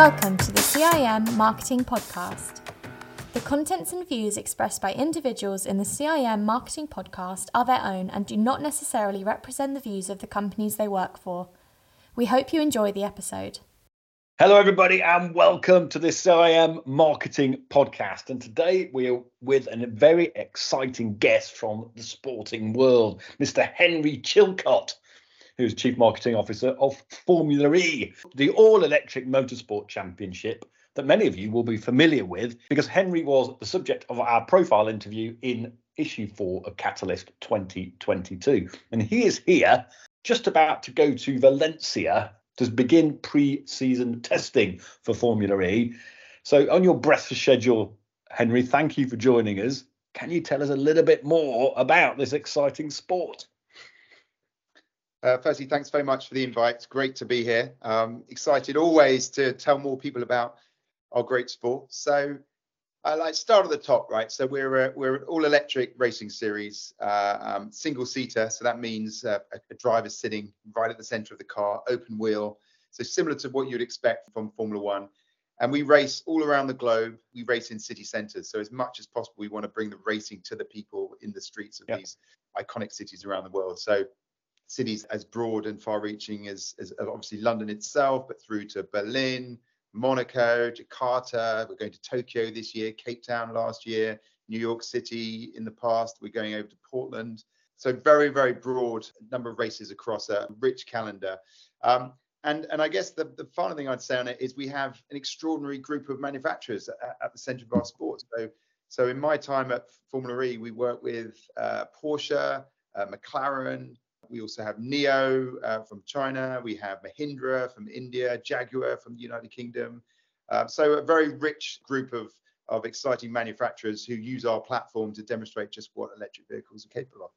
Welcome to the CIM Marketing Podcast. The contents and views expressed by individuals in the CIM Marketing Podcast are their own and do not necessarily represent the views of the companies they work for. We hope you enjoy the episode. Hello, everybody, and welcome to this CIM Marketing Podcast. And today we are with a very exciting guest from the sporting world, Mr. Henry Chilcott who's Chief Marketing Officer of Formula E, the all electric motorsport championship that many of you will be familiar with because Henry was the subject of our profile interview in issue four of Catalyst 2022. And he is here just about to go to Valencia to begin pre season testing for Formula E. So, on your breakfast schedule, Henry, thank you for joining us. Can you tell us a little bit more about this exciting sport? Uh, firstly, thanks very much for the invite. It's great to be here. Um, excited always to tell more people about our great sport. So, I like start at the top, right? So we're a, we're an all electric racing series, uh, um, single seater. So that means uh, a, a driver sitting right at the center of the car, open wheel. So similar to what you'd expect from Formula One. And we race all around the globe. We race in city centers. So as much as possible, we want to bring the racing to the people in the streets of yep. these iconic cities around the world. So cities as broad and far-reaching as, as obviously London itself, but through to Berlin, Monaco, Jakarta. We're going to Tokyo this year, Cape Town last year, New York City in the past. We're going over to Portland. So very, very broad number of races across a rich calendar. Um, and, and I guess the, the final thing I'd say on it is we have an extraordinary group of manufacturers at, at the center of our sport. So, so in my time at Formula E, we work with uh, Porsche, uh, McLaren, we also have NIO uh, from China. We have Mahindra from India, Jaguar from the United Kingdom. Uh, so a very rich group of, of exciting manufacturers who use our platform to demonstrate just what electric vehicles are capable of.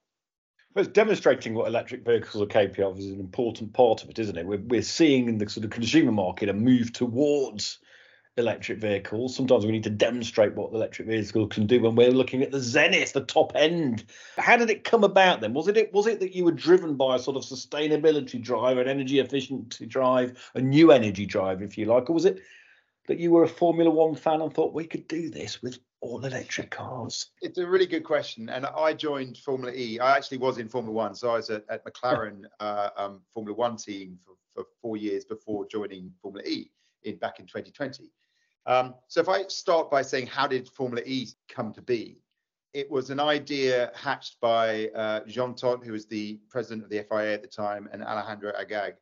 Well, demonstrating what electric vehicles are capable of is an important part of it, isn't it? We're, we're seeing in the sort of consumer market a move towards electric vehicles. Sometimes we need to demonstrate what the electric vehicle can do when we're looking at the zenith, the top end. How did it come about then? Was it was it that you were driven by a sort of sustainability drive, an energy efficiency drive, a new energy drive, if you like, or was it that you were a Formula One fan and thought we could do this with all electric cars? It's a really good question. And I joined Formula E. I actually was in Formula One. So I was at, at McLaren uh, um, Formula One team for, for four years before joining Formula E in back in 2020. Um, so if I start by saying, how did Formula E come to be? It was an idea hatched by uh, Jean Todt, who was the president of the FIA at the time, and Alejandro Agag.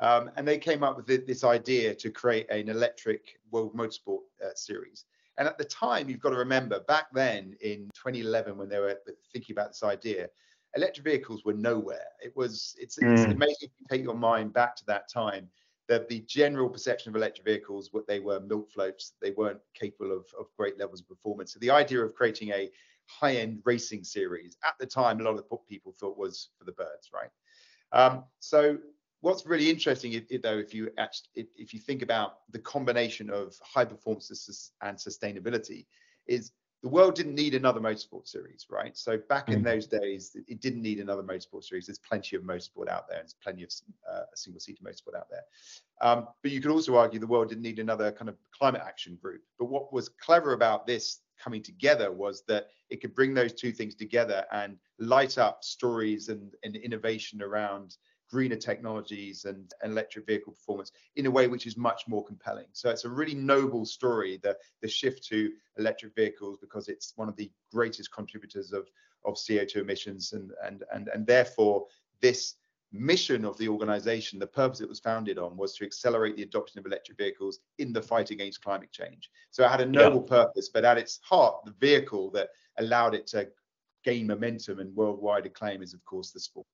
Um, and they came up with this idea to create an electric world motorsport uh, series. And at the time, you've got to remember, back then in 2011, when they were thinking about this idea, electric vehicles were nowhere. It was it's, mm. it's amazing if you take your mind back to that time that the general perception of electric vehicles, what they were milk floats, they weren't capable of, of great levels of performance. So the idea of creating a high-end racing series at the time, a lot of people thought was for the birds, right? Um, so what's really interesting, though, if you actually, if you think about the combination of high performance and sustainability, is the world didn't need another motorsport series, right? So back in mm. those days, it didn't need another motorsport series. There's plenty of motorsport out there, and there's plenty of uh, single-seater motorsport out there. Um, but you could also argue the world didn't need another kind of climate action group. But what was clever about this coming together was that it could bring those two things together and light up stories and, and innovation around greener technologies and, and, electric vehicle performance in a way which is much more compelling. So it's a really noble story, the, the shift to electric vehicles, because it's one of the greatest contributors of, of CO2 emissions. And, and, and, and therefore, this mission of the organization, the purpose it was founded on, was to accelerate the adoption of electric vehicles in the fight against climate change. So it had a noble yeah. purpose, but at its heart, the vehicle that allowed it to gain momentum and worldwide acclaim is, of course, the sport.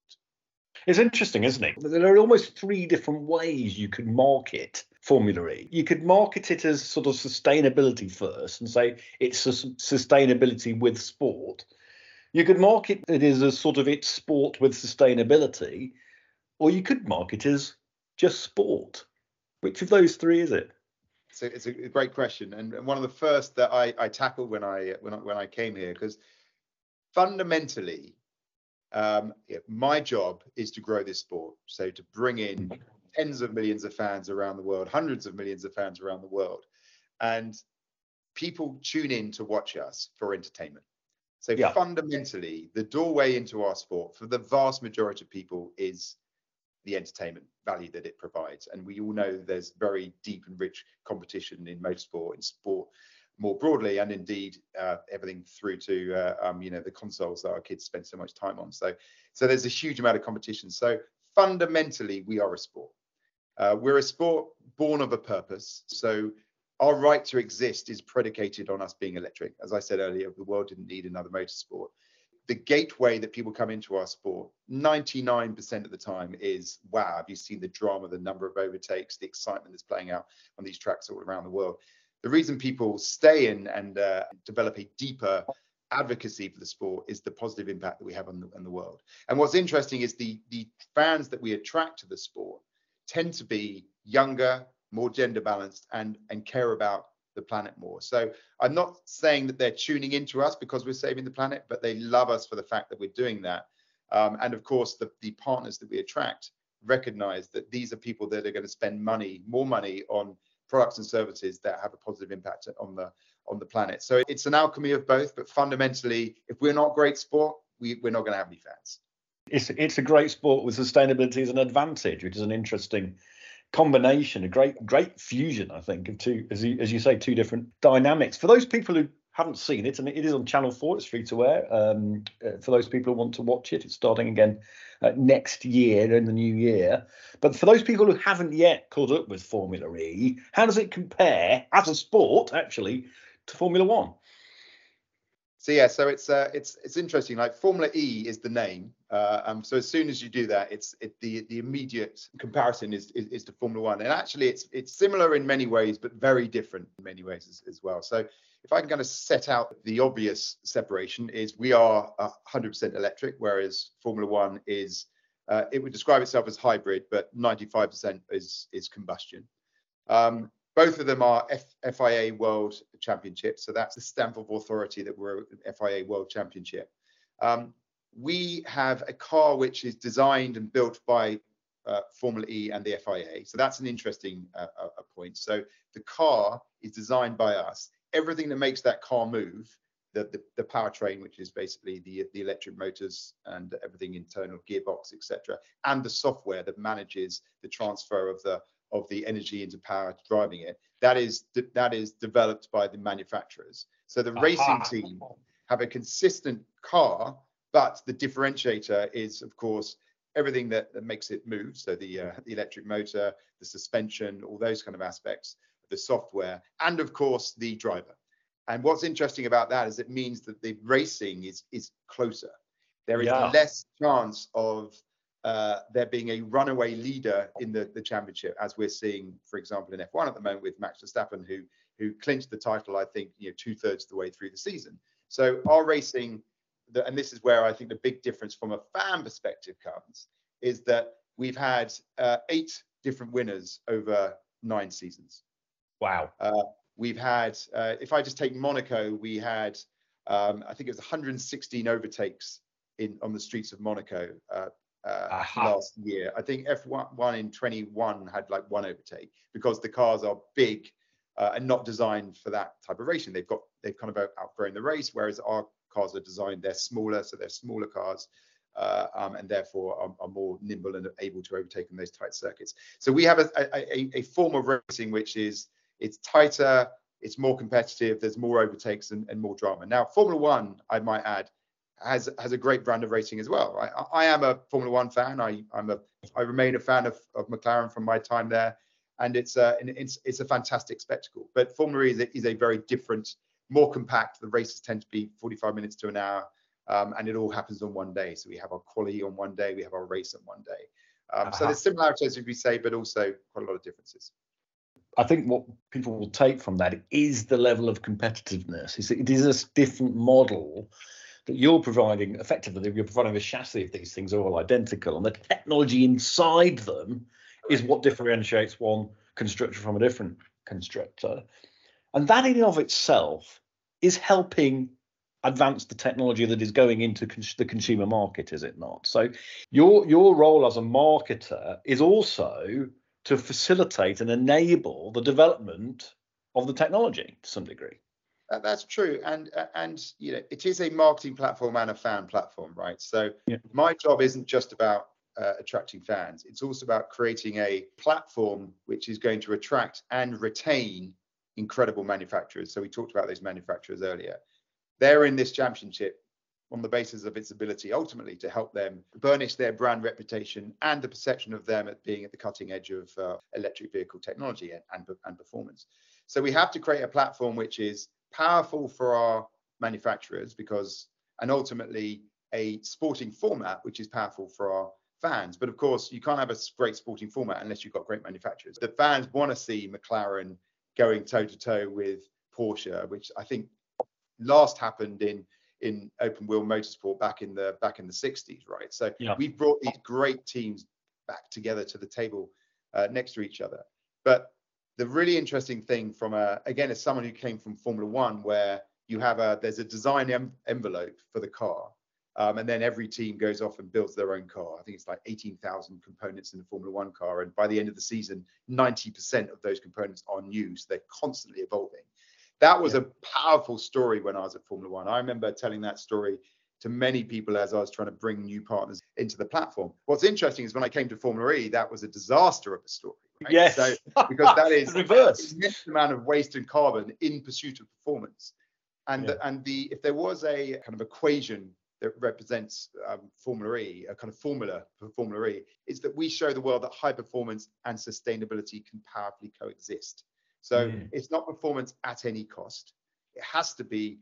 It's interesting, isn't it? There are almost three different ways you could market Formula E. You could market it as sort of sustainability first and say it's a sustainability with sport. You could market it as a sort of it's sport with sustainability, or you could market it as just sport. Which of those three is it? So it's a great question, and one of the first that I, I tackled when I when I, when I came here, because fundamentally um, my job is to grow this sport. So to bring in tens of millions of fans around the world, hundreds of millions of fans around the world. And people tune in to watch us for entertainment. So Yeah. fundamentally, the doorway into our sport for the vast majority of people is the entertainment value that it provides. And we all know there's very deep and rich competition in motorsport and sport more broadly, and indeed uh, everything through to uh, um, you know the consoles that our kids spend so much time on. So so there's a huge amount of competition. So fundamentally, we are a sport. Uh, we're a sport born of a purpose. So our right to exist is predicated on us being electric. As I said earlier, the world didn't need another motorsport. The gateway that people come into our sport, 99% of the time, is wow, have you seen the drama, the number of overtakes, the excitement that's playing out on these tracks all around the world? The reason people stay in and uh, develop a deeper advocacy for the sport is the positive impact that we have on the, on the world. And what's interesting is the, the fans that we attract to the sport tend to be younger, more gender balanced, and, and care about the planet more. So I'm not saying that they're tuning into us because we're saving the planet, but they love us for the fact that we're doing that. Um, and of course, the, the partners that we attract recognize that these are people that are going to spend money, more money on products and services that have a positive impact on the on the planet. So it's an alchemy of both, but fundamentally, if we're not great sport, we, we're not going to have any fans. It's it's a great sport with sustainability as an advantage, which is an interesting combination, a great great fusion, I think, of two, as you, as you say, two different dynamics. For those people who haven't seen it, and it is on Channel Four, it's free to air. Um, uh, for those people who want to watch it, it's starting again uh, next year in the new year. But for those people who haven't yet caught up with Formula E, how does it compare as a sport actually to Formula One? So yeah, so it's uh, it's it's interesting. Like Formula E is the name. Uh, um, so as soon as you do that, it's it, the the immediate comparison is, is is to Formula One, and actually it's it's similar in many ways, but very different in many ways as, as well. So if I can kind of set out the obvious separation, is we are 100% electric, whereas Formula One is uh, it would describe itself as hybrid, but 95% is is combustion. Um, both of them are F- FIA World Championships, so that's the stamp of authority that we're FIA World Championship. Um, we have a car which is designed and built by uh, Formula E and the FIA, so that's an interesting uh, a point. So the car is designed by us. Everything that makes that car move, the, the, the powertrain, which is basically the the electric motors and everything internal, gearbox, etc., and the software that manages the transfer of the of the energy into power driving it that is that is developed by the manufacturers so the Aha. racing team have a consistent car but the differentiator is of course everything that, that makes it move so the uh, the electric motor the suspension all those kind of aspects the software and of course the driver and what's interesting about that is it means that the racing is is closer there is yeah. less chance of uh, there being a runaway leader in the, the championship, as we're seeing, for example, in F1 at the moment with Max Verstappen, who who clinched the title, I think, you know, two thirds of the way through the season. So our racing, the, and this is where I think the big difference from a fan perspective comes, is that we've had uh, eight different winners over nine seasons. Wow. Uh, we've had, uh, if I just take Monaco, we had, um, I think it was 116 overtakes in on the streets of Monaco uh, last year. I think F1 in 21 had like one overtake because the cars are big uh, and not designed for that type of racing. They've got they've kind of outgrown the race, whereas our cars are designed they're smaller, so they're smaller cars. Uh, um, and therefore are, are, more nimble and able to overtake in those tight circuits. So we have a, a, a, form of racing which is it's tighter, it's more competitive, there's more overtakes and, and more drama. Now Formula One, I might add, has has a great brand of racing as well. I, I am a Formula One fan. I I'm a I remain a fan of, of McLaren from my time there, and it's a it's it's a fantastic spectacle. But Formula E is a, is a very different, more compact. The races tend to be 45 minutes to an hour, um, and it all happens on one day. So we have our quality on one day, we have our race on one day. Um, uh-huh. So there's similarities, as we say, but also quite a lot of differences. I think what people will take from that is the level of competitiveness. It is a different model that you're providing effectively you're providing the chassis of these things are all identical and the technology inside them is what differentiates one constructor from a different constructor and that in and of itself is helping advance the technology that is going into cons- the consumer market is it not so your your role as a marketer is also to facilitate and enable the development of the technology to some degree. That's true, and and you know it is a marketing platform and a fan platform, right? So yeah. my job isn't just about uh, attracting fans; it's also about creating a platform which is going to attract and retain incredible manufacturers. So we talked about those manufacturers earlier. They're in this championship on the basis of its ability ultimately to help them burnish their brand reputation and the perception of them at being at the cutting edge of uh, electric vehicle technology and, and, and performance. So we have to create a platform which is powerful for our manufacturers because, and ultimately a sporting format which is powerful for our fans. But of course, you can't have a great sporting format unless you've got great manufacturers. The fans want to see McLaren going toe to toe with Porsche, which I think last happened in in open wheel motorsport back in the back in the 60s, right? So yeah. we've brought these great teams back together to the table uh, next to each other. But the really interesting thing from a again as someone who came from Formula One, where you have a there's a design em- envelope for the car, um, and then every team goes off and builds their own car. I think it's like 18,000 components in the Formula One car, and by the end of the season, 90% of those components are new, so they're constantly evolving that was yeah. a powerful story when I was at Formula One. I remember telling that story to many people as I was trying to bring new partners into the platform. What's interesting is when I came to Formula E, that was a disaster of a story. Right? Yes. So because that is reverse amount of waste and carbon in pursuit of performance. And yeah. the, and the if there was a kind of equation that represents um, Formula E, a kind of formula for Formula E, is that we show the world that high performance and sustainability can powerfully coexist. So mm. it's not performance at any cost. It has to be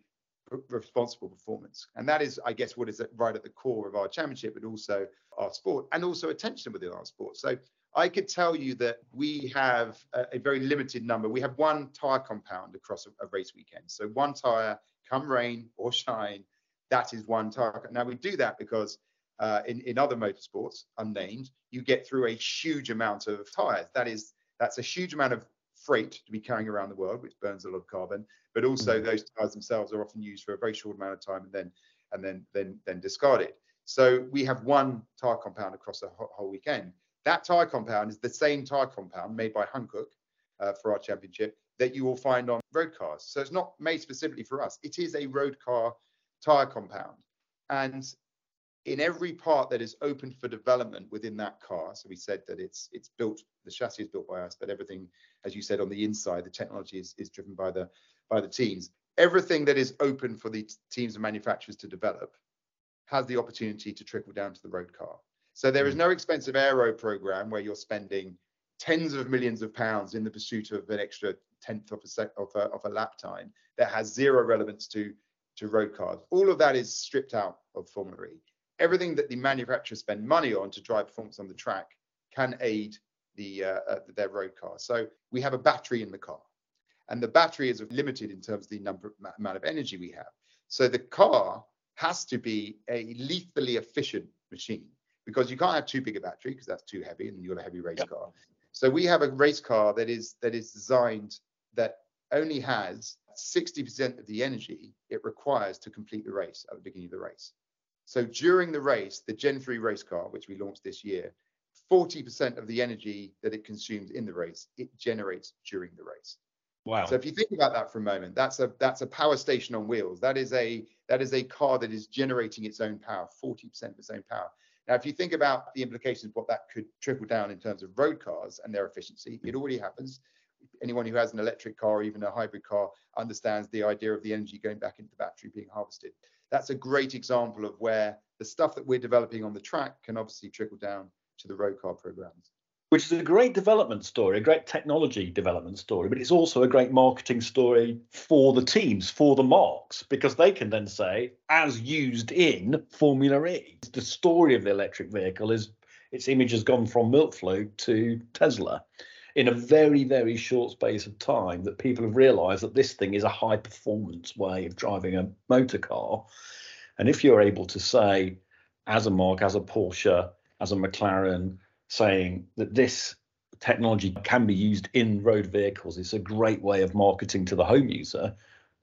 responsible performance. And that is, I guess, what is right at the core of our championship, but also our sport and also attention within our sport. So I could tell you that we have a, a very limited number. We have one tire compound across a, a, race weekend. So one tire, come rain or shine, that is one tire. Now we do that because uh, in, in other motorsports, unnamed, you get through a huge amount of tires. That is, that's a huge amount of freight to be carrying around the world, which burns a lot of carbon. But also mm-hmm. those tires themselves are often used for a very short amount of time and then and then then then discarded. So we have one tire compound across a whole weekend. That tire compound is the same tire compound made by Hankook uh, for our championship that you will find on road cars. So it's not made specifically for us. It is a road car tire compound. And in every part that is open for development within that car. So we said that it's it's built, the chassis is built by us, but everything, as you said, on the inside, the technology is, is driven by the by the teams. Everything that is open for the teams and manufacturers to develop has the opportunity to trickle down to the road car. So there is mm. no expensive aero program where you're spending tens of millions of pounds in the pursuit of an extra tenth of a, sec, of a, of a lap time that has zero relevance to to road cars. All of that is stripped out of Formula E everything that the manufacturers spend money on to drive performance on the track can aid the uh, uh, their road car. So we have a battery in the car, and the battery is limited in terms of the number amount of energy we have. So the car has to be a lethally efficient machine because you can't have too big a battery because that's too heavy and you've got a heavy race yep. car. So we have a race car that is that is designed that only has 60% of the energy it requires to complete the race at the beginning of the race. So during the race, the Gen 3 race car, which we launched this year, 40% of the energy that it consumes in the race, it generates during the race. Wow. So if you think about that for a moment, that's a that's a power station on wheels. That is a that is a car that is generating its own power, 40% of its own power. Now, if you think about the implications of what that could trickle down in terms of road cars and their efficiency, it already happens. Anyone who has an electric car or even a hybrid car understands the idea of the energy going back into the battery being harvested that's a great example of where the stuff that we're developing on the track can obviously trickle down to the road car programs. Which is a great development story, a great technology development story, but it's also a great marketing story for the teams, for the marques, because they can then say, as used in Formula E, the story of the electric vehicle is its image has gone from milk float to Tesla in a very, very short space of time that people have realized that this thing is a high performance way of driving a motor car. And if you're able to say, as a marque, as a Porsche, as a McLaren, saying that this technology can be used in road vehicles, it's a great way of marketing to the home user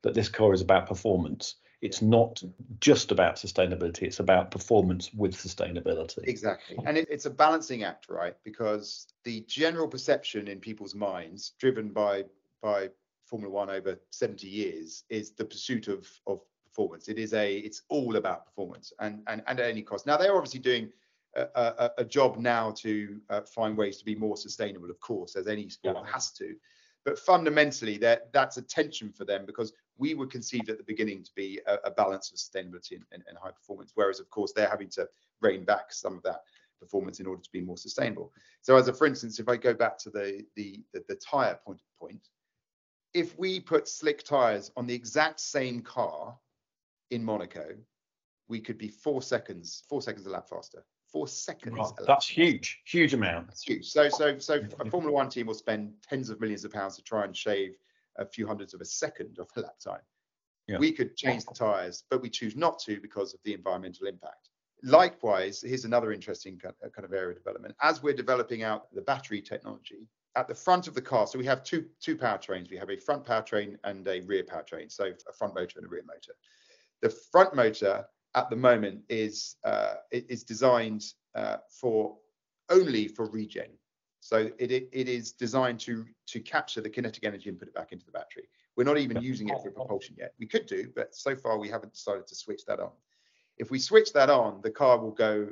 that this car is about performance. It's not just about sustainability it's about performance with sustainability. Exactly. And it, it's a balancing act right? Because the general perception in people's minds driven by by formula one over 70 years is the pursuit of of performance. It is a it's all about performance and and, and at any cost now they're obviously doing a, a, a job now to uh, find ways to be more sustainable of course as any sport yeah. has to. But fundamentally that that's a tension for them because we were conceived at the beginning to be a, a balance of sustainability and, and, and, high performance whereas of course they're having to rein back some of that performance in order to be more sustainable so as a for instance if i go back to the the the, the tire point point if we put slick tires on the exact same car in monaco we could be four seconds four seconds a lap faster four seconds. Right. That's huge, huge amount. That's huge. So, so, so a Formula One team will spend tens of millions of pounds to try and shave a few hundreds of a second of the lap time. Yeah. We could change the tyres, but we choose not to because of the environmental impact. Likewise, here's another interesting kind of area of development. As we're developing out the battery technology, at the front of the car, so we have two two powertrains. We have a front powertrain and a rear powertrain, so a front motor and a rear motor. The front motor at the moment is uh, is designed uh, for only for regen. So it, it, it is designed to to capture the kinetic energy and put it back into the battery. We're not even using it for propulsion yet. We could do, but so far we haven't decided to switch that on. If we switch that on, the car will go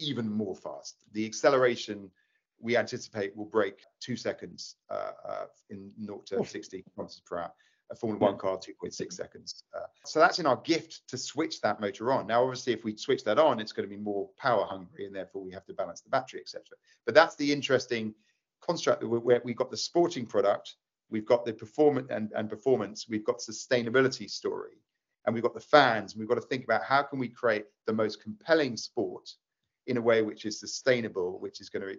even more fast. The acceleration we anticipate will break two seconds uh, uh, in 0 to 60 kilometers per hour a Formula One car 2.6 seconds. Uh, so that's in our gift to switch that motor on. Now, obviously, if we switch that on, it's going to be more power hungry, and therefore we have to balance the battery, etc. But that's the interesting construct where we've got the sporting product, we've got the performance and, and performance, we've got sustainability story, and we've got the fans. And we've got to think about how can we create the most compelling sport in a way which is sustainable, which is going to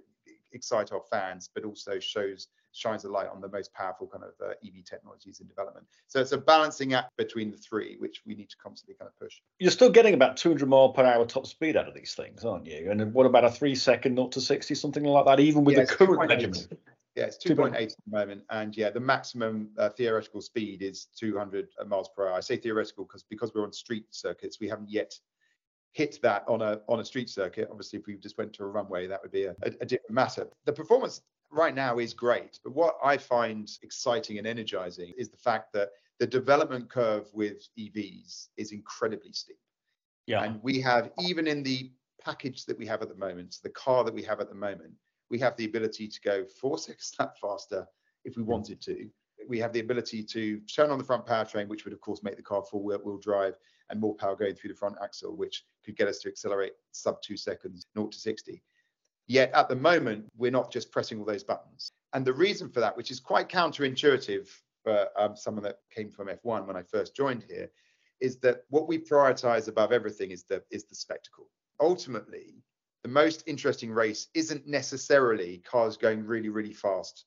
excite our fans, but also shows shines a light on the most powerful kind of uh, EV technologies in development. So it's a balancing act between the three, which we need to constantly kind of push. You're still getting about 200 mile per hour top speed out of these things, aren't you? And what about a three second 0 to 60, something like that, even with yeah, the current measurement? Yeah, it's 2.8 at the moment, and yeah, the maximum uh, theoretical speed is 200 miles per hour. I say theoretical because because we're on street circuits, we haven't yet hit that on a on a street circuit. Obviously, if we just went to a runway, that would be a, a, a different matter. The performance right now is great. But what I find exciting and energizing is the fact that the development curve with EVs is incredibly steep. Yeah. And we have, even in the package that we have at the moment, the car that we have at the moment, we have the ability to go four seconds faster if we wanted to. We have the ability to turn on the front powertrain, which would, of course, make the car full wheel drive and more power going through the front axle, which could get us to accelerate sub two seconds, 0 to 60. Yet at the moment, we're not just pressing all those buttons. And the reason for that, which is quite counterintuitive for um, someone that came from F1 when I first joined here, is that what we prioritize above everything is the is the spectacle. Ultimately, the most interesting race isn't necessarily cars going really, really fast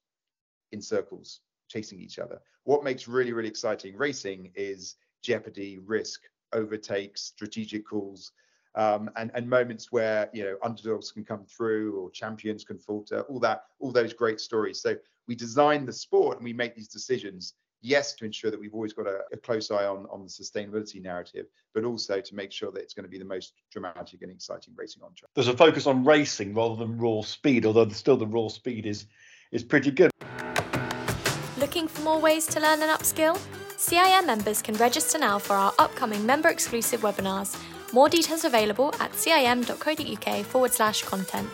in circles, chasing each other. What makes really, really exciting racing is jeopardy, risk, overtakes, strategic calls, um, and, and moments where you know underdogs can come through or champions can falter, all that, all those great stories. So we design the sport and we make these decisions. Yes, to ensure that we've always got a, a close eye on, on the sustainability narrative, but also to make sure that it's going to be the most dramatic and exciting racing on track. There's a focus on racing rather than raw speed, although still the raw speed is is pretty good. Looking for more ways to learn and upskill? CIM members can register now for our upcoming member exclusive webinars more details available at cim.co.uk forward slash content.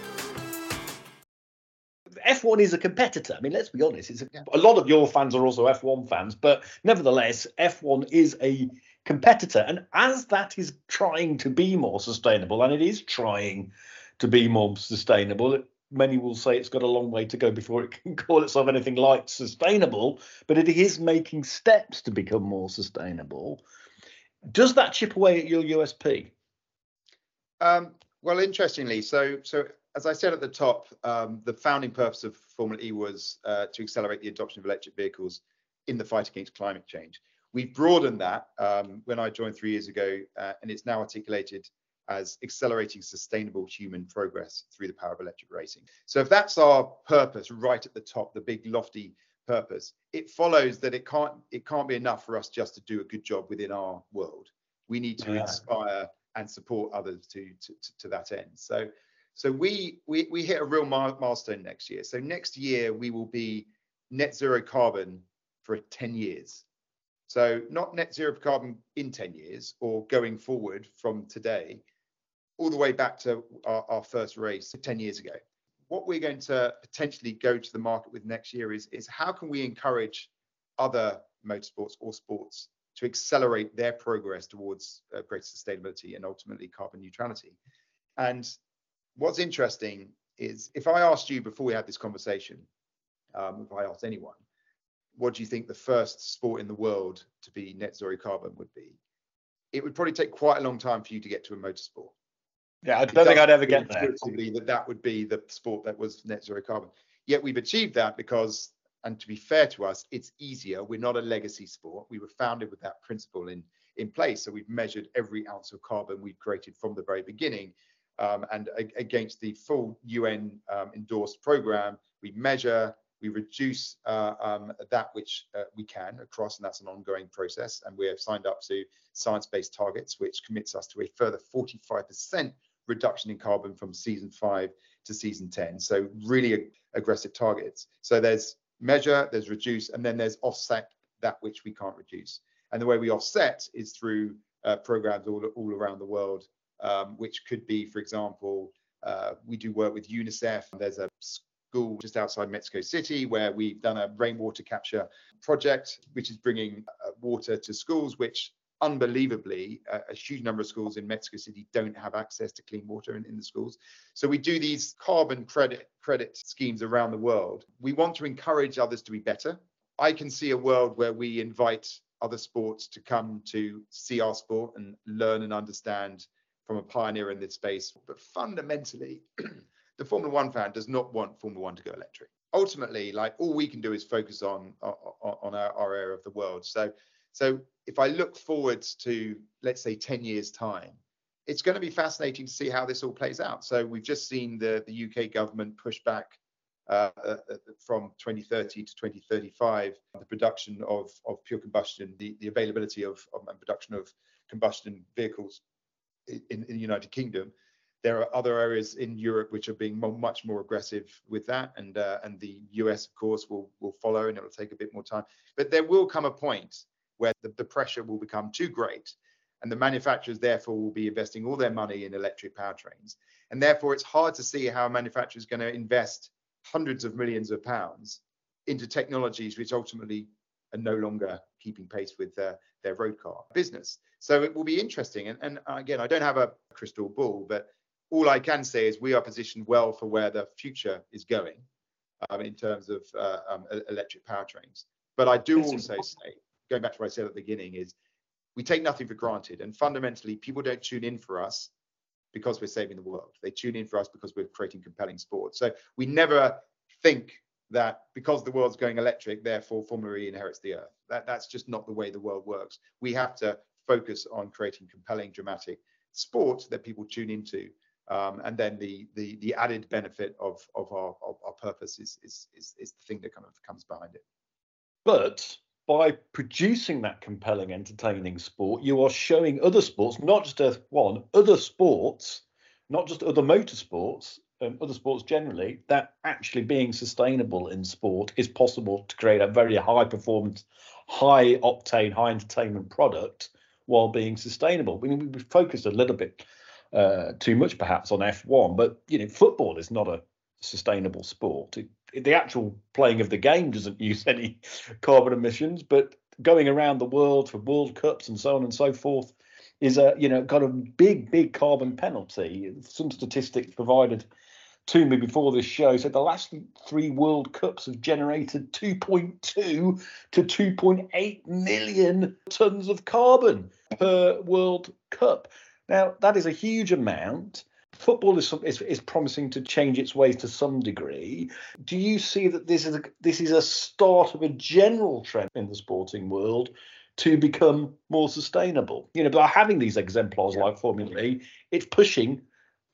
F1 is a competitor. I mean, let's be honest. It's a, a, lot of your fans are also F1 fans, but nevertheless, F1 is a competitor. And as that is trying to be more sustainable, and it is trying to be more sustainable, many will say it's got a long way to go before it can call itself anything like sustainable, but it is making steps to become more sustainable. Does that chip away at your USP? Um, well, interestingly, so so as I said at the top, um, the founding purpose of Formula E was uh, to accelerate the adoption of electric vehicles in the fight against climate change. We've broadened that um, when I joined three years ago, uh, and it's now articulated as accelerating sustainable human progress through the power of electric racing. So if that's our purpose right at the top, the big lofty purpose, it follows that it can't it can't be enough for us just to do a good job within our world. We need to Yeah. inspire and support others to, to, to, to that end. So, so we, we, we hit a real milestone next year. So next year we will be net zero carbon for 10 years. So not net zero carbon in 10 years or going forward from today, all the way back to our, our first race 10 years ago. What we're going to potentially go to the market with next year is, is how can we encourage other motorsports or sports to accelerate their progress towards uh, greater sustainability and ultimately carbon neutrality. And what's interesting is if I asked you before we had this conversation, um, if I asked anyone, what do you think the first sport in the world to be net zero carbon would be? It would probably take quite a long time for you to get to a motorsport. Yeah, I don't think I'd ever get there. That that would be the sport that was net zero carbon. Yet we've achieved that because, and to be fair to us, it's easier. We're not a legacy sport. We were founded with that principle in in place. So we've measured every ounce of carbon we've created from the very beginning. Um, and a- against the full UN um, endorsed program, we measure, we reduce uh, um, that which uh, we can across, and that's an ongoing process. And we have signed up to science-based targets, which commits us to a further 45% reduction in carbon from season five to season 10. So really ag- aggressive targets. So there's measure, there's reduce, and then there's offset that which we can't reduce. And the way we offset is through uh, programs all, all around the world, um, which could be, for example, uh, we do work with UNICEF. There's a school just outside Mexico City where we've done a rainwater capture project, which is bringing uh, water to schools, which unbelievably, a, a huge number of schools in Mexico City don't have access to clean water in, in the schools. So we do these carbon credit credit schemes around the world. We want to encourage others to be better. I can see a world where we invite other sports to come to see our sport and learn and understand from a pioneer in this space. But fundamentally, the Formula One fan does not want Formula One to go electric. Ultimately, like all we can do is focus on on, on our, our area of the world. So, so if I look forwards to let's say 10 years time, it's going to be fascinating to see how this all plays out. So we've just seen the the UK government push back uh, uh, from 2030 to 2035, the production of, of pure combustion, the, the availability of, of and production of combustion vehicles in, in the United Kingdom. There are other areas in Europe which are being much more aggressive with that, and uh, and the US, of course, will will follow, and it'll take a bit more time. But there will come a point where the, the pressure will become too great, and the manufacturers therefore will be investing all their money in electric powertrains, and therefore it's hard to see how a manufacturer is going to invest hundreds of millions of pounds into technologies which ultimately are no longer keeping pace with their, their road car business. So it will be interesting. And, and again, I don't have a crystal ball, but all I can say is we are positioned well for where the future is going um, in terms of uh, um, electric powertrains. But I do also say, going back to what I said at the beginning, is we take nothing for granted. And fundamentally, people don't tune in for us because we're saving the world. They tune in for us because we're creating compelling sport. So we never think that because the world's going electric, therefore Formula E inherits the earth. That, that's just not the way the world works. We have to focus on creating compelling, dramatic sport that people tune into. Um, and then the, the the added benefit of of our of our purpose is, is is is the thing that kind of comes behind it. But by producing that compelling, entertaining sport, you are showing other sports, not just F1, other sports, not just other motorsports, um, other sports generally, that actually being sustainable in sport is possible to create a very high performance, high octane, high entertainment product while being sustainable. I mean, we focused a little bit uh, too much perhaps on F1, but you know, football is not a sustainable sport. It, the actual playing of the game doesn't use any carbon emissions, but going around the world for World Cups and so on and so forth is a you know got a big big carbon penalty. Some statistics provided to me before this show said the last three World Cups have generated 2.2 to 2.8 million tons of carbon per World Cup. Now that is a huge amount football is, is, is promising to change its ways to some degree. Do you see that this is a, this is a start of a general trend in the sporting world to become more sustainable? You know, by having these exemplars Yeah. like Formula E, it's pushing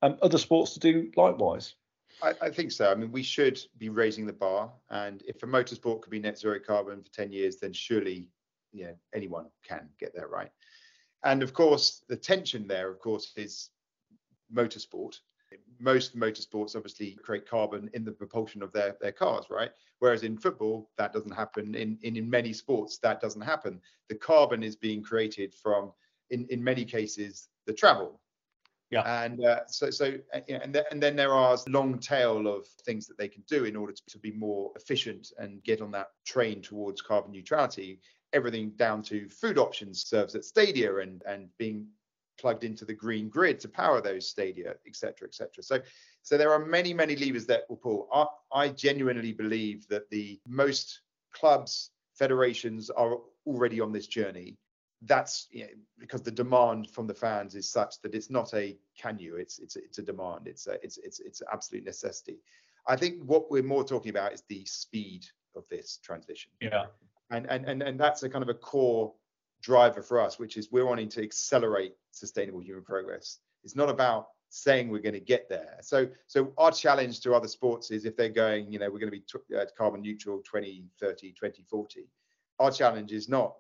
um, other sports to do likewise. I, I think so. I mean, we should be raising the bar, and if a motorsport could be net zero carbon for 10 years, then surely, you know, anyone can get there, right? And of course, the tension there, of course, is motorsport. Most motorsports obviously create carbon in the propulsion of their, their cars, right? Whereas in football, that doesn't happen. In, in, in many sports, that doesn't happen. The carbon is being created from, in, in many cases, the travel. Yeah. And uh, so, so uh, and, th- and then there are long tail of things that they can do in order to, to be more efficient and get on that train towards carbon neutrality. Everything down to food options serves at stadia and, and being plugged into the green grid to power those stadia, et cetera, et cetera. So, so there are many, many levers that will pull. I, I genuinely believe that the most clubs, federations are already on this journey. That's you know, because the demand from the fans is such that it's not a can you, it's it's it's a demand. It's a, it's it's it's absolute necessity. I think what we're more talking about is the speed of this transition. Yeah. And and and, and that's a kind of a core driver for us, which is we're wanting to accelerate sustainable human progress. It's not about saying we're going to get there. So, so our challenge to other sports is if they're going, you know, we're going to be uh, carbon neutral 2030, 2040. Our challenge is not,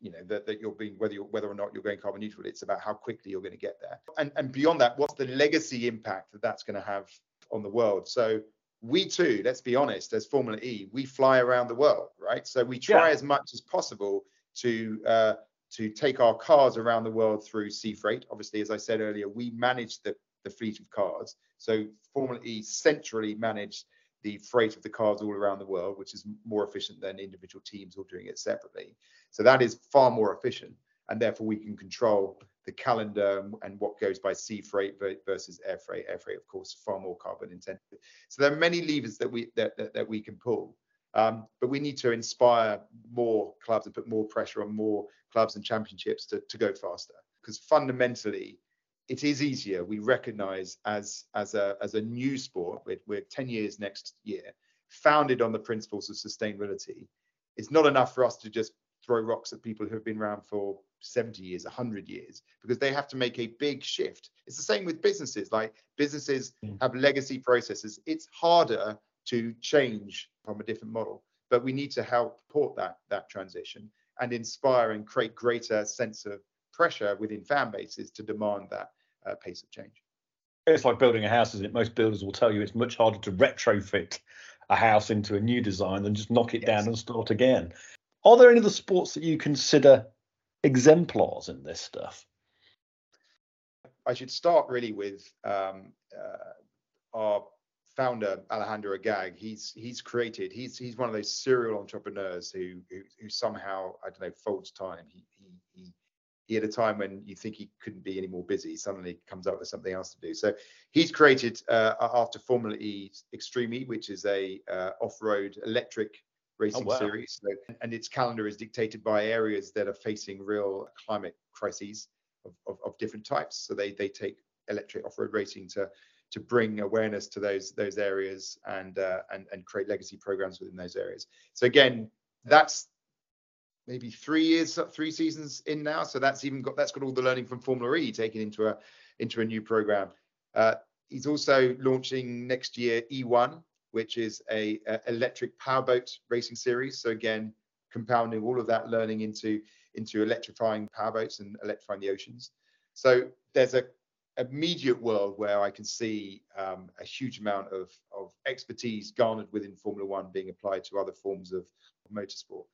you know, that, that you're being whether you're whether or not you're going carbon neutral. It's about how quickly you're going to get there. And and beyond that, what's the legacy impact that that's going to have on the world? So we too, let's be honest, as Formula E, we fly around the world, right? So we try Yeah. as much as possible to uh, to take our cars around the world through sea freight. Obviously, as I said earlier, we manage the, the fleet of cars. So Formula E centrally manage the freight of the cars all around the world, which is more efficient than individual teams all doing it separately. So that is far more efficient, and therefore we can control the calendar and- and what goes by sea freight versus air freight. Air freight, of course, far more carbon intensive. So there are many levers that we that, that, that we can pull. Um, but we need to inspire more clubs and put more pressure on more clubs and championships to, to go faster. Because fundamentally, it is easier. We recognise as as a as a new sport, we're, we're 10 years next year, founded on the principles of sustainability. It's not enough for us to just throw rocks at people who have been around for 70 years, 100 years, because they have to make a big shift. It's the same with businesses. Like businesses Mm. have legacy processes. It's harder to change from a different model. But we need to help support that that transition and inspire and create greater sense of pressure within fan bases to demand that uh, pace of change. It's like building a house, isn't it? Most builders will tell you it's much harder to retrofit a house into a new design than just knock it Yes. down and start again. Are there any other sports that you consider exemplars in this stuff? I should start really with um, uh, our founder Alejandro Agag. He's he's created. He's he's one of those serial entrepreneurs who who, who somehow I don't know folds time. He he he. He at a time when you think he couldn't be any more busy, suddenly comes up with something else to do. So he's created uh, after Formula E Extreme E, which is a uh, off-road electric racing wow. series, so, and its calendar is dictated by areas that are facing real climate crises of, of, of different types. So they they take electric off-road racing to to bring awareness to those those areas and uh, and and create legacy programs within those areas. So again, that's maybe three years, three seasons in now. So that's even got that's got all the learning from Formula E taken into a into a new program. Uh, he's also launching next year E1, which is a, a electric powerboat racing series. So again, compounding all of that learning into into electrifying powerboats and electrifying the oceans. So there's a immediate world where I can see um, a huge amount of, of expertise garnered within Formula One being applied to other forms of motorsport.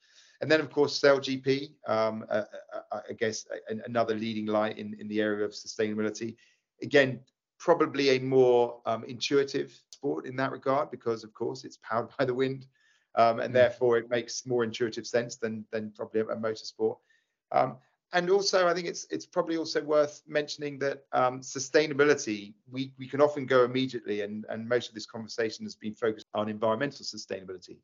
And then, of course, Sail GP, um, uh, uh, I guess a, another leading light in, in the area of sustainability. Again, probably a more um, intuitive sport in that regard because, of course, it's powered by the wind. Um, and Mm. therefore, it makes more intuitive sense than, than probably a, a motorsport. Um, and also, I think it's it's probably also worth mentioning that um, sustainability we we can often go immediately, and and most of this conversation has been focused on environmental sustainability.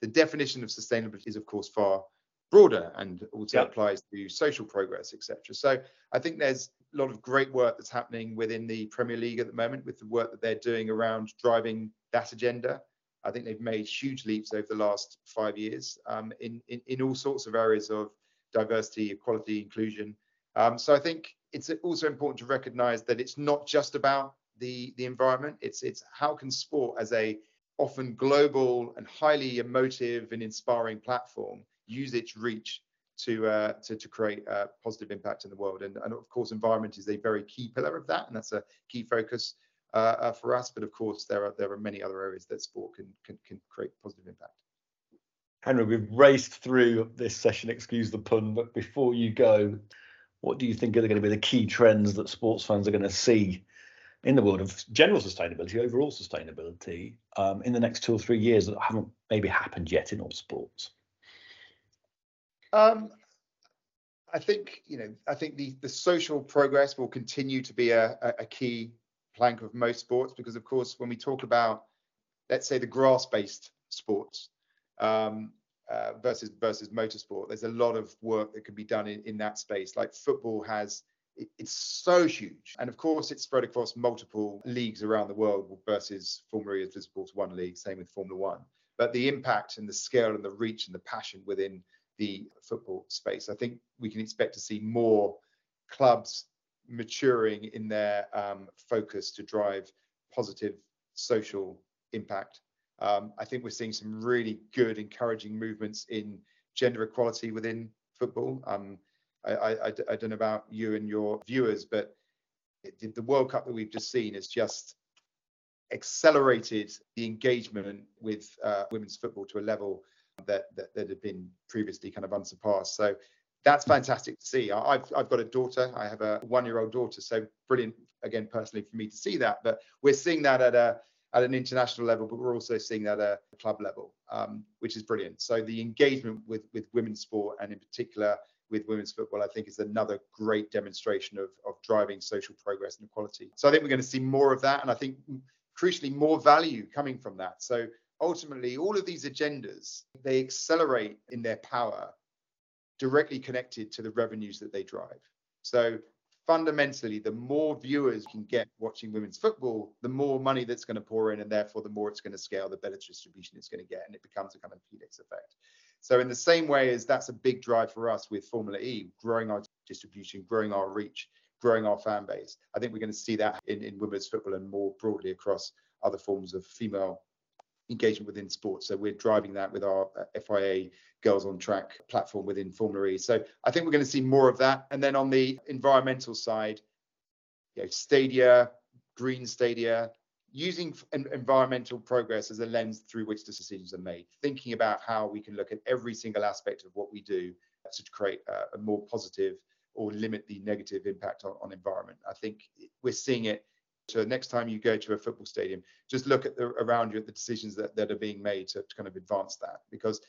The definition of sustainability is, of course, far broader and also Yeah. applies to social progress, etc. So I think there's a lot of great work that's happening within the Premier League at the moment with the work that they're doing around driving that agenda. I think they've made huge leaps over the last five years um, in, in in all sorts of areas of diversity, equality, inclusion. Um, so I think it's also important to recognise that it's not just about the the environment. It's it's how can sport as a often global and highly emotive and inspiring platform use its reach to uh, to, to create a positive impact in the world. And, and of course, environment is a very key pillar of that, and that's a key focus uh, uh, for us. But of course, there are there are many other areas that sport can can, can create positive impact. Henry, we've raced through this session, excuse the pun, but before you go, what do you think are going to be the key trends that sports fans are going to see in the world of general sustainability, overall sustainability, um, in the next two or three years that haven't maybe happened yet in all sports? Um, I think you know. I think the the social progress will continue to be a, a, a key plank of most sports because, of course, when we talk about, let's say, the grass-based sports um, uh, versus versus motorsport, there's a lot of work that can be done in, in that space. Like football has it's so huge. And of course, it's spread across multiple leagues around the world versus Formula E is visible to one league, same with Formula One. But the impact and the scale and the reach and the passion within the football space, I think we can expect to see more clubs maturing in their um, focus to drive positive social impact. Um, I think we're seeing some really good, encouraging movements in gender equality within football. Um, I, I, I, don't know about you and your viewers, but the World Cup that we've just seen has just accelerated the engagement with uh, women's football to a level that, that, that had been previously kind of unsurpassed. So that's fantastic to see. I've I've got a daughter. I have a one-year-old daughter, so brilliant again personally for me to see that. But we're seeing that at a at an international level, but we're also seeing that at a club level, um, which is brilliant. So the engagement with with women's sport and in particular with women's football, I think is another great demonstration of, of driving social progress and equality. So I think we're going to see more of that. And I think crucially more value coming from that. So ultimately, all of these agendas, they accelerate in their power directly connected to the revenues that they drive. So fundamentally, the more viewers can get watching women's football, the more money that's going to pour in, and therefore the more it's going to scale, the better distribution it's going to get, and it becomes a kind of Helix effect. So in the same way as that's a big drive for us with Formula E, growing our distribution, growing our reach, growing our fan base, I think we're going to see that in, in women's football and more broadly across other forms of female engagement within sports. So we're driving that with our uh, FIA Girls on Track platform within Formula E. So I think we're going to see more of that. And then on the environmental side, you know, stadia, green stadia, using environmental progress as a lens through which decisions are made, thinking about how we can look at every single aspect of what we do to create a, a more positive or limit the negative impact on, on environment. I think we're seeing it. So next time you go to a football stadium, just look at the around you at the decisions that, that are being made to, to kind of advance that because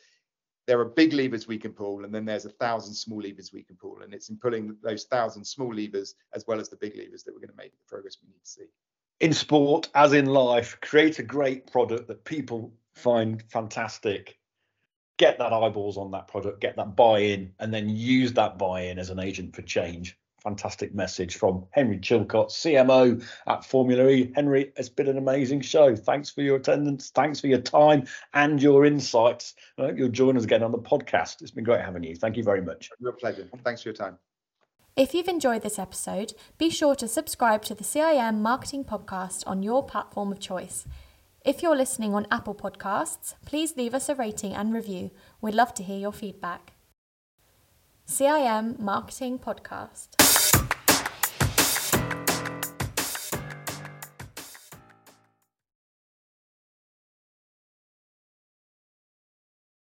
there are big levers we can pull and then there's a thousand small levers we can pull and it's in pulling those thousand small levers as well as the big levers that we're going to make the progress we need to see in sport as in life, create a great product that people find fantastic. Get that eyeballs on that product, get that buy in, and then use that buy in as an agent for change. Fantastic message from Henry Chilcott, CMO at Formula E. Henry, it's been an amazing show. Thanks for your attendance. Thanks for your time and your insights. I hope you'll join us again on the podcast. It's been great having you. Thank you very much. Real pleasure. Thanks for your time. If you've enjoyed this episode, be sure to subscribe to the CIM Marketing Podcast on your platform of choice. If you're listening on Apple Podcasts, please leave us a rating and review. We'd love to hear your feedback. CIM Marketing Podcast.